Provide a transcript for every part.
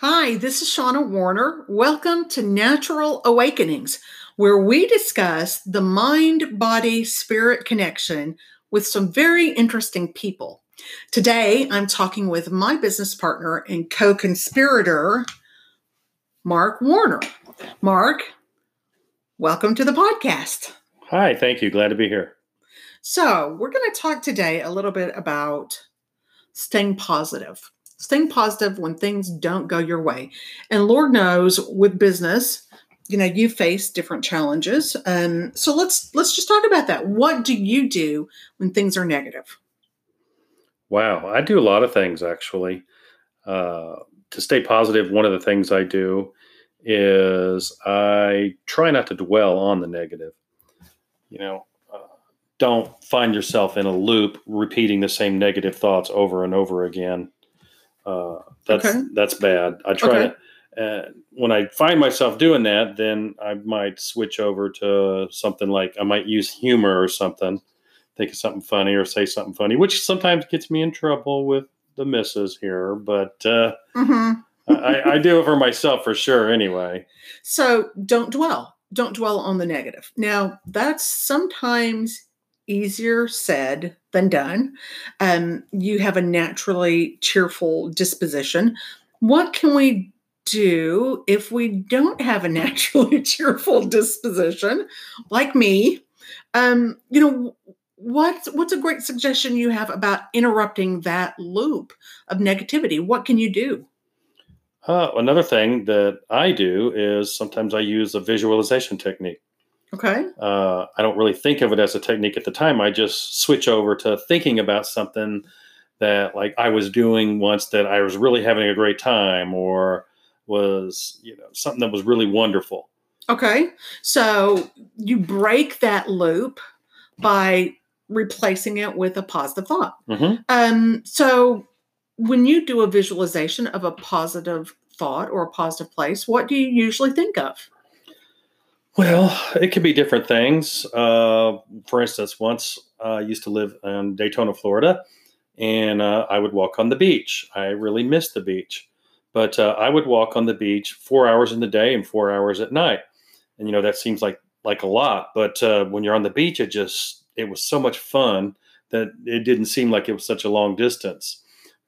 Hi, this is Shauna Warner. Welcome to Natural Awakenings, where we discuss the mind body spirit connection with some very interesting people. Today, I'm talking with my business partner and co conspirator, Mark Warner. Mark, welcome to the podcast. Hi, thank you. Glad to be here. So, we're going to talk today a little bit about staying positive staying positive when things don't go your way. And Lord knows with business, you know, you face different challenges. Um, so let's let's just talk about that. What do you do when things are negative? Wow, I do a lot of things actually. Uh, to stay positive, one of the things I do is I try not to dwell on the negative. You know, uh, don't find yourself in a loop repeating the same negative thoughts over and over again. Uh, that's okay. that's bad. I try okay. to. Uh, when I find myself doing that, then I might switch over to something like I might use humor or something, think of something funny or say something funny, which sometimes gets me in trouble with the misses here. But uh, mm-hmm. I, I do it for myself for sure, anyway. So don't dwell. Don't dwell on the negative. Now that's sometimes easier said than done. Um, you have a naturally cheerful disposition. What can we do if we don't have a naturally cheerful disposition, like me? Um, you know, what's what's a great suggestion you have about interrupting that loop of negativity? What can you do? Uh, another thing that I do is sometimes I use a visualization technique. Okay. Uh, I don't really think of it as a technique at the time. I just switch over to thinking about something that like I was doing once that I was really having a great time or was, you know, something that was really wonderful. Okay. So you break that loop by replacing it with a positive thought. Mm-hmm. Um, so when you do a visualization of a positive thought or a positive place, what do you usually think of? Well, it could be different things. Uh, for instance, once I used to live in Daytona, Florida, and uh, I would walk on the beach. I really missed the beach, but uh, I would walk on the beach four hours in the day and four hours at night. And you know that seems like like a lot, but uh, when you're on the beach, it just it was so much fun that it didn't seem like it was such a long distance.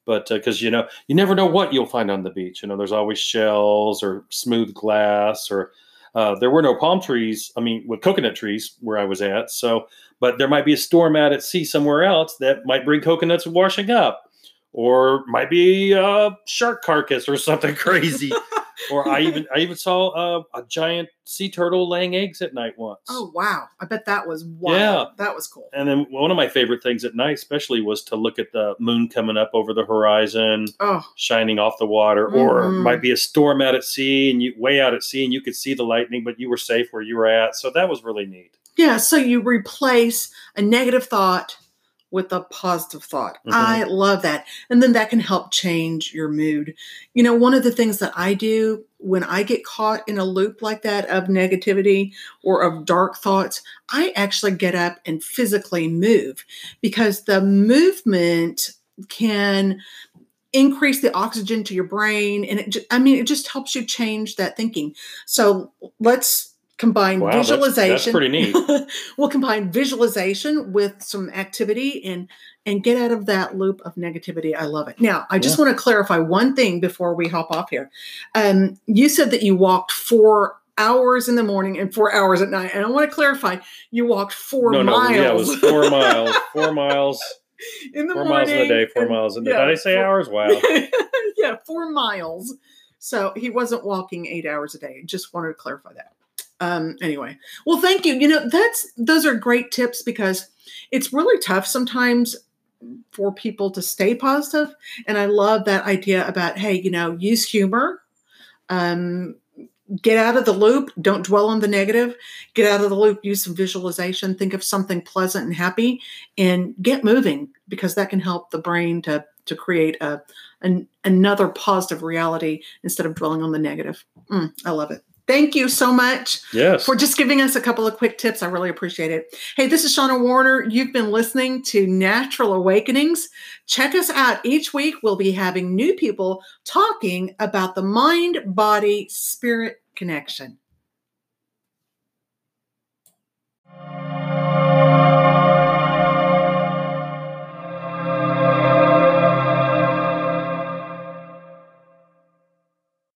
But because uh, you know you never know what you'll find on the beach. You know, there's always shells or smooth glass or uh, there were no palm trees. I mean, with coconut trees where I was at. So, but there might be a storm out at sea somewhere else that might bring coconuts washing up, or might be a shark carcass or something crazy. Or I even I even saw uh, a giant sea turtle laying eggs at night once. Oh wow! I bet that was wild. Yeah, that was cool. And then one of my favorite things at night, especially, was to look at the moon coming up over the horizon, oh. shining off the water. Mm-hmm. Or might be a storm out at sea, and you way out at sea, and you could see the lightning, but you were safe where you were at. So that was really neat. Yeah. So you replace a negative thought with a positive thought. Mm-hmm. I love that. And then that can help change your mood. You know, one of the things that I do when I get caught in a loop like that of negativity or of dark thoughts, I actually get up and physically move because the movement can increase the oxygen to your brain and it I mean it just helps you change that thinking. So let's combine wow, visualization. That's, that's pretty neat. we'll combine visualization with some activity and and get out of that loop of negativity. I love it. Now, I just yeah. want to clarify one thing before we hop off here. Um, you said that you walked four hours in the morning and four hours at night, and I want to clarify: you walked four no, miles. No, yeah, it was four miles. Four miles. In the four morning, miles in a day, four and, miles in the yeah, Did I say four, hours? Wow. yeah, four miles. So he wasn't walking eight hours a day. Just wanted to clarify that um, anyway, well, thank you. You know, that's those are great tips because it's really tough sometimes for people to stay positive. And I love that idea about hey, you know, use humor. Um, get out of the loop don't dwell on the negative get out of the loop use some visualization think of something pleasant and happy and get moving because that can help the brain to to create a an, another positive reality instead of dwelling on the negative mm, i love it Thank you so much Yes. for just giving us a couple of quick tips. I really appreciate it. Hey, this is Shauna Warner. You've been listening to Natural Awakenings. Check us out. Each week, we'll be having new people talking about the mind body spirit connection.